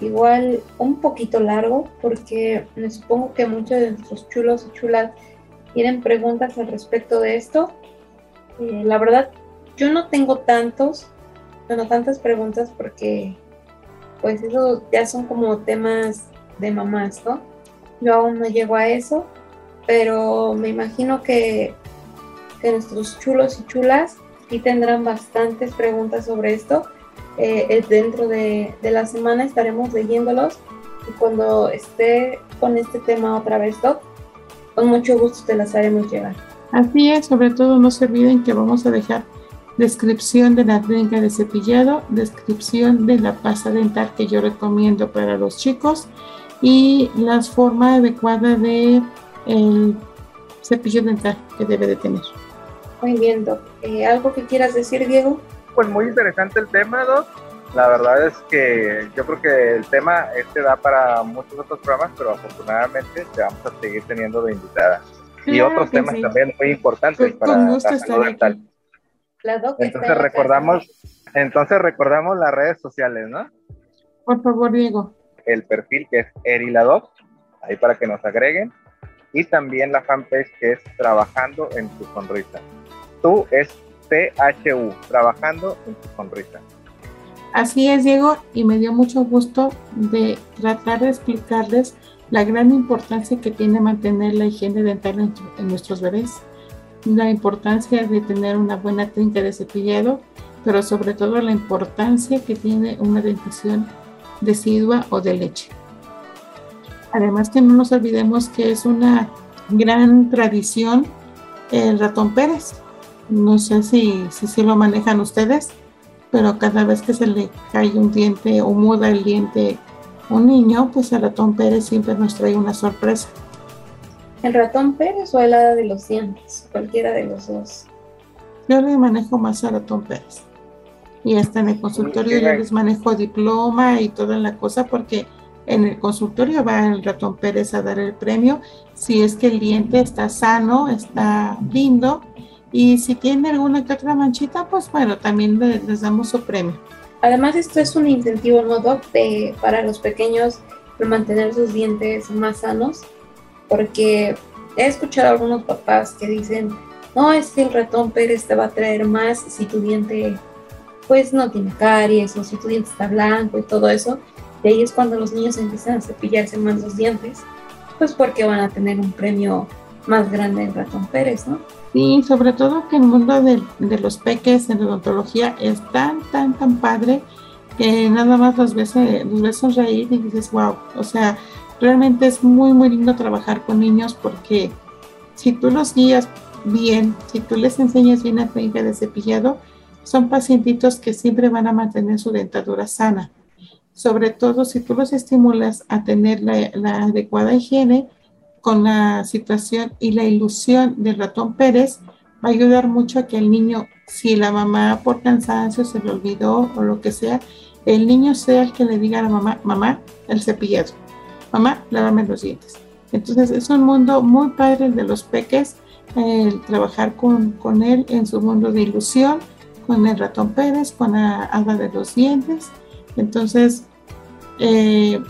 igual un poquito largo porque me supongo que muchos de nuestros chulos y chulas tienen preguntas al respecto de esto. Eh, la verdad yo no tengo tantos, bueno, tantas preguntas porque pues eso ya son como temas de mamás, ¿no? Yo aún no llego a eso, pero me imagino que, que nuestros chulos y chulas sí tendrán bastantes preguntas sobre esto. Eh, dentro de, de, la semana estaremos leyéndolos y cuando esté con este tema otra vez, Doc, con mucho gusto te las haremos llegar. Así es, sobre todo no se olviden que vamos a dejar descripción de la técnica de cepillado, descripción de la pasta dental que yo recomiendo para los chicos y la forma adecuada de el cepillo dental que debe de tener. Muy bien, Doc. Eh, ¿Algo que quieras decir, Diego? Pues muy interesante el tema, Doc. La verdad es que yo creo que el tema este da para muchos otros programas, pero afortunadamente te vamos a seguir teniendo de invitada. y otros temas también muy importantes para la salud dental entonces recordamos, entonces recordamos las redes sociales, ¿no? Por favor, Diego. El perfil que es Eriladoc, ahí para que nos agreguen. Y también la fanpage que es Trabajando en tu Sonrisa. Tú es THU, Trabajando en tu Sonrisa. Así es, Diego, y me dio mucho gusto de tratar de explicarles la gran importancia que tiene mantener la higiene dental en nuestros bebés la importancia de tener una buena técnica de cepillado pero sobre todo la importancia que tiene una dentición decidua o de leche. Además que no nos olvidemos que es una gran tradición el ratón Pérez. No sé si, si, lo manejan ustedes, pero cada vez que se le cae un diente o muda el diente un niño, pues el ratón Pérez siempre nos trae una sorpresa. ¿El ratón Pérez o el hada de los dientes? Cualquiera de los dos. Yo le manejo más a ratón Pérez. Y hasta en el consultorio yo les manejo diploma y toda la cosa porque en el consultorio va el ratón Pérez a dar el premio si es que el diente está sano, está lindo y si tiene alguna que otra manchita, pues bueno, también les, damos su premio. Además, esto es un incentivo, ¿no, Doc? para los pequeños de mantener sus dientes más sanos, porque he escuchado a algunos papás que dicen, no, es que el ratón Pérez te va a traer más si tu diente pues no tiene caries o si tu diente está blanco y todo eso. Y ahí es cuando los niños empiezan a cepillarse más los dientes, pues porque van a tener un premio más grande en ratón Pérez, ¿no? Sí, sobre todo que el mundo de, los peques en odontología es tan, tan, tan padre que nada más los ves, eh, los ves sonreír y dices, wow, o sea, realmente es muy, muy lindo trabajar con niños porque si tú los guías bien, si tú les enseñas bien la técnica de cepillado, son pacientitos que siempre van a mantener su dentadura sana. Sobre todo si tú los estimulas a tener la, adecuada higiene con la situación y la ilusión del ratón Pérez, va a ayudar mucho a que el niño, si la mamá por cansancio se le olvidó o lo que sea, el niño sea el que le diga a la mamá, mamá, el cepillado, mamá, lávame los dientes. Entonces es un mundo muy padre el de los peques, el trabajar con, con él en su mundo de ilusión con el ratón Pérez, con la hada de los dientes. Entonces, eh,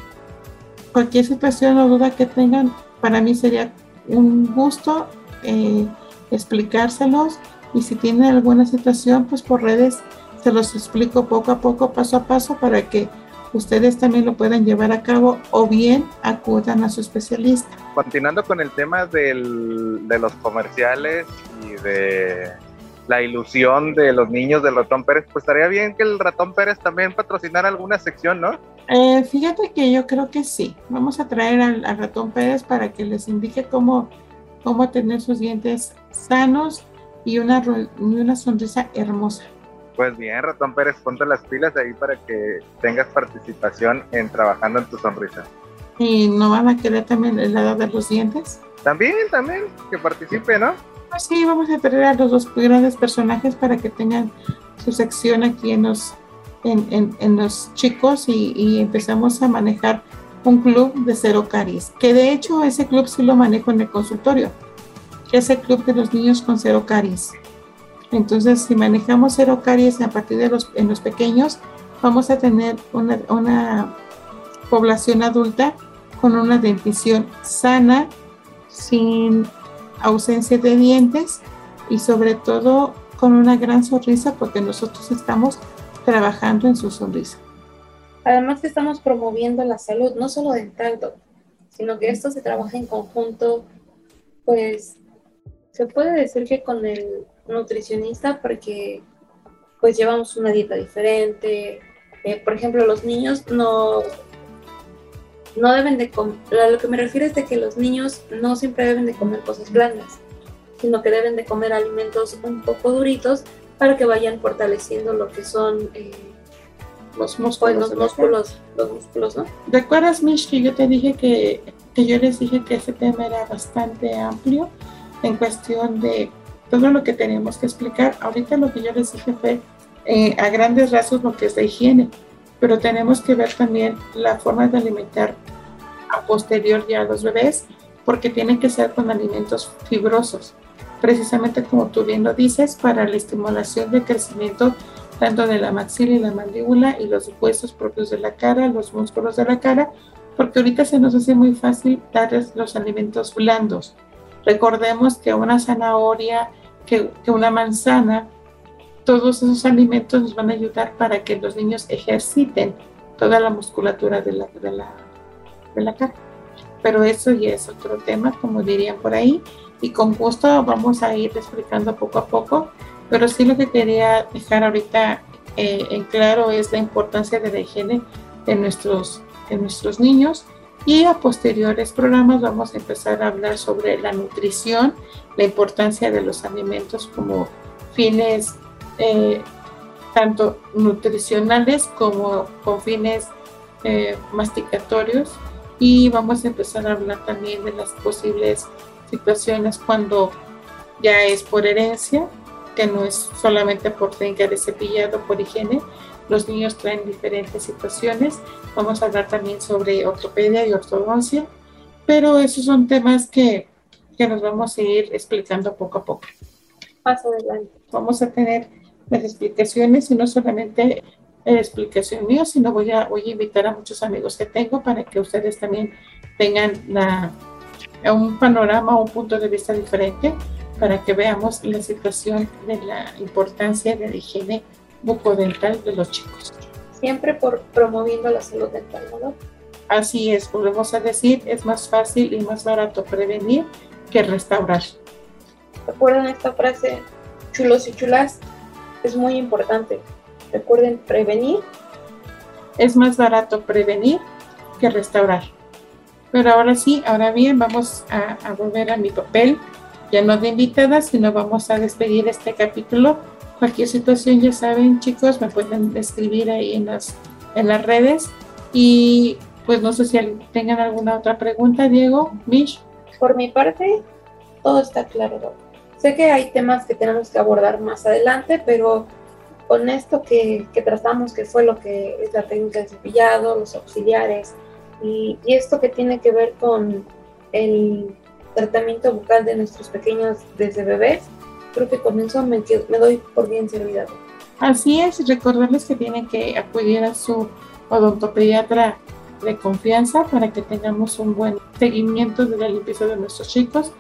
cualquier situación o duda que tengan, para mí sería un gusto eh, explicárselos y si tienen alguna situación, pues por redes se los explico poco a poco, paso a paso, para que ustedes también lo puedan llevar a cabo o bien acudan a su especialista. Continuando con el tema del, de los comerciales y de la ilusión de los niños del ratón Pérez, pues estaría bien que el ratón Pérez también patrocinara alguna sección, ¿no? Eh, fíjate que yo creo que sí. Vamos a traer al, ratón Pérez para que les indique cómo, cómo tener sus dientes sanos y una, una sonrisa hermosa. Pues bien, ratón Pérez, ponte las pilas ahí para que tengas participación en trabajando en tu sonrisa. ¿Y no van a querer también el lado de los dientes? También, también, que participe, ¿no? sí, vamos a traer a los dos grandes personajes para que tengan su sección aquí en los, en, los chicos y, empezamos a manejar un club de cero caries, que de hecho ese club sí lo manejo en el consultorio, que es el club de los niños con cero caries. Entonces, si manejamos cero caries a partir de los, en los pequeños, vamos a tener una, población adulta con una dentición sana, sin ausencia de dientes y sobre todo con una gran sonrisa porque nosotros estamos trabajando en su sonrisa. Además estamos promoviendo la salud, no solo dental, sino que esto se trabaja en conjunto, pues se puede decir que con el nutricionista porque pues llevamos una dieta diferente. Eh, por ejemplo, los niños no no deben de comer, lo que me refiero es de que los niños no siempre deben de comer cosas blandas, sino que deben de comer alimentos un poco duritos para que vayan fortaleciendo lo que son eh, los músculos, los músculos, los músculos, ¿no? ¿Recuerdas, Mish, que yo te dije que, que yo les dije que ese tema era bastante amplio en cuestión de todo lo que teníamos que explicar? Ahorita lo que yo les dije fue eh, a grandes rasgos lo que es la higiene pero tenemos que ver también la forma de alimentar a posterior ya a los bebés, porque tienen que ser con alimentos fibrosos, precisamente como tú bien lo dices, para la estimulación del crecimiento tanto de la maxila y la mandíbula y los huesos propios de la cara, los músculos de la cara, porque ahorita se nos hace muy fácil darles los alimentos blandos. Recordemos que una zanahoria, que, que una manzana, todos esos alimentos nos van a ayudar para que los niños ejerciten toda la musculatura de la, de la, de la cara. Pero eso ya es otro tema, como dirían por ahí, y con gusto vamos a ir explicando poco a poco Pero sí lo que quería dejar ahorita eh, en claro es la importancia de la higiene de nuestros, de nuestros niños y a posteriores programas vamos a empezar a hablar sobre la nutrición, la importancia de los alimentos como fines eh, tanto nutricionales como con fines eh, masticatorios y vamos a empezar a hablar también de las posibles situaciones cuando ya es por herencia, que no es solamente por técnica de cepillado, por higiene. Los niños traen diferentes situaciones. Vamos a hablar también sobre ortopedia y ortodoncia, pero esos son temas que, que nos vamos a ir explicando poco a poco. Paso adelante. Vamos a tener las explicaciones y no solamente la explicación mía, sino voy a, voy a invitar a muchos amigos que tengo para que ustedes también tengan la, un panorama, un punto de vista diferente para que veamos la situación de la importancia de la higiene bucodental de los chicos. Siempre por promoviendo la salud dental, ¿no? Así es, volvemos a decir, es más fácil y más barato prevenir que restaurar. ¿Recuerdan esta frase, chulos y chulas? Es muy importante. Recuerden prevenir. Es más barato prevenir que restaurar. Pero ahora sí, ahora bien, vamos a, a volver a mi papel ya no de invitada, sino vamos a despedir este capítulo. Cualquier situación, ya saben, chicos, me pueden escribir ahí en las, en las redes. Y pues no sé si tengan alguna otra pregunta, Diego, Mish. Por mi parte, todo está claro. Sé que hay temas que tenemos que abordar más adelante, pero con esto que, que tratamos, que fue lo que es la técnica de cepillado, los auxiliares, y, y esto que tiene que ver con el tratamiento bucal de nuestros pequeños desde bebés, creo que con eso me, me doy por bien servida. Así es, recordarles que tienen que acudir a su odontopediatra de confianza para que tengamos un buen seguimiento de la limpieza de nuestros chicos.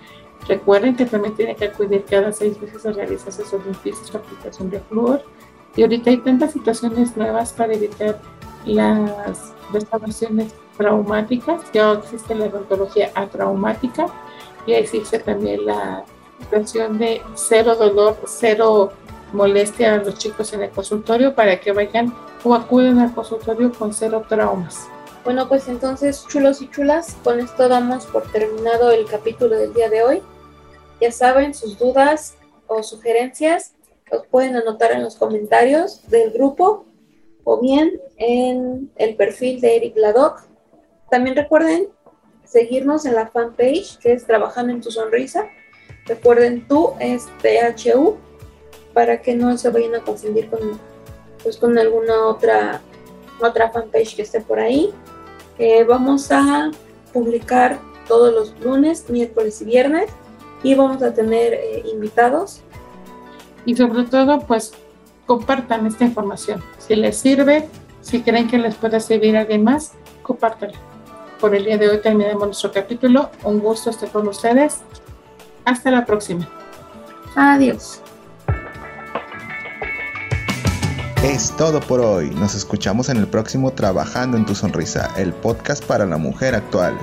Recuerden que también tienen que acudir cada seis meses a realizarse su limpieza, su aplicación de flúor. Y ahorita hay tantas situaciones nuevas para evitar las restauraciones traumáticas. Ya existe la odontología atraumática y existe también la versión de cero dolor, cero molestia a los chicos en el consultorio para que vayan o acuden al consultorio con cero traumas. Bueno, pues entonces, chulos y chulas, con esto damos por terminado el capítulo del día de hoy. Ya saben, sus dudas o sugerencias los pueden anotar en los comentarios del grupo o bien en el perfil de Eric Ladoc. También recuerden seguirnos en la fanpage que es Trabajando en tu Sonrisa. Recuerden, tú es THU para que no se vayan a confundir con, pues, con alguna otra, otra fanpage que esté por ahí. Eh, vamos a publicar todos los lunes, miércoles y viernes y vamos a tener eh, invitados. Y sobre todo, pues compartan esta información. Si les sirve, si creen que les puede servir a alguien más, compártanlo por el día de hoy terminamos nuestro capítulo. Un gusto estar con ustedes. Hasta la próxima. Adiós. Es todo por hoy. Nos escuchamos en el próximo Trabajando en tu Sonrisa, el podcast para la mujer actual.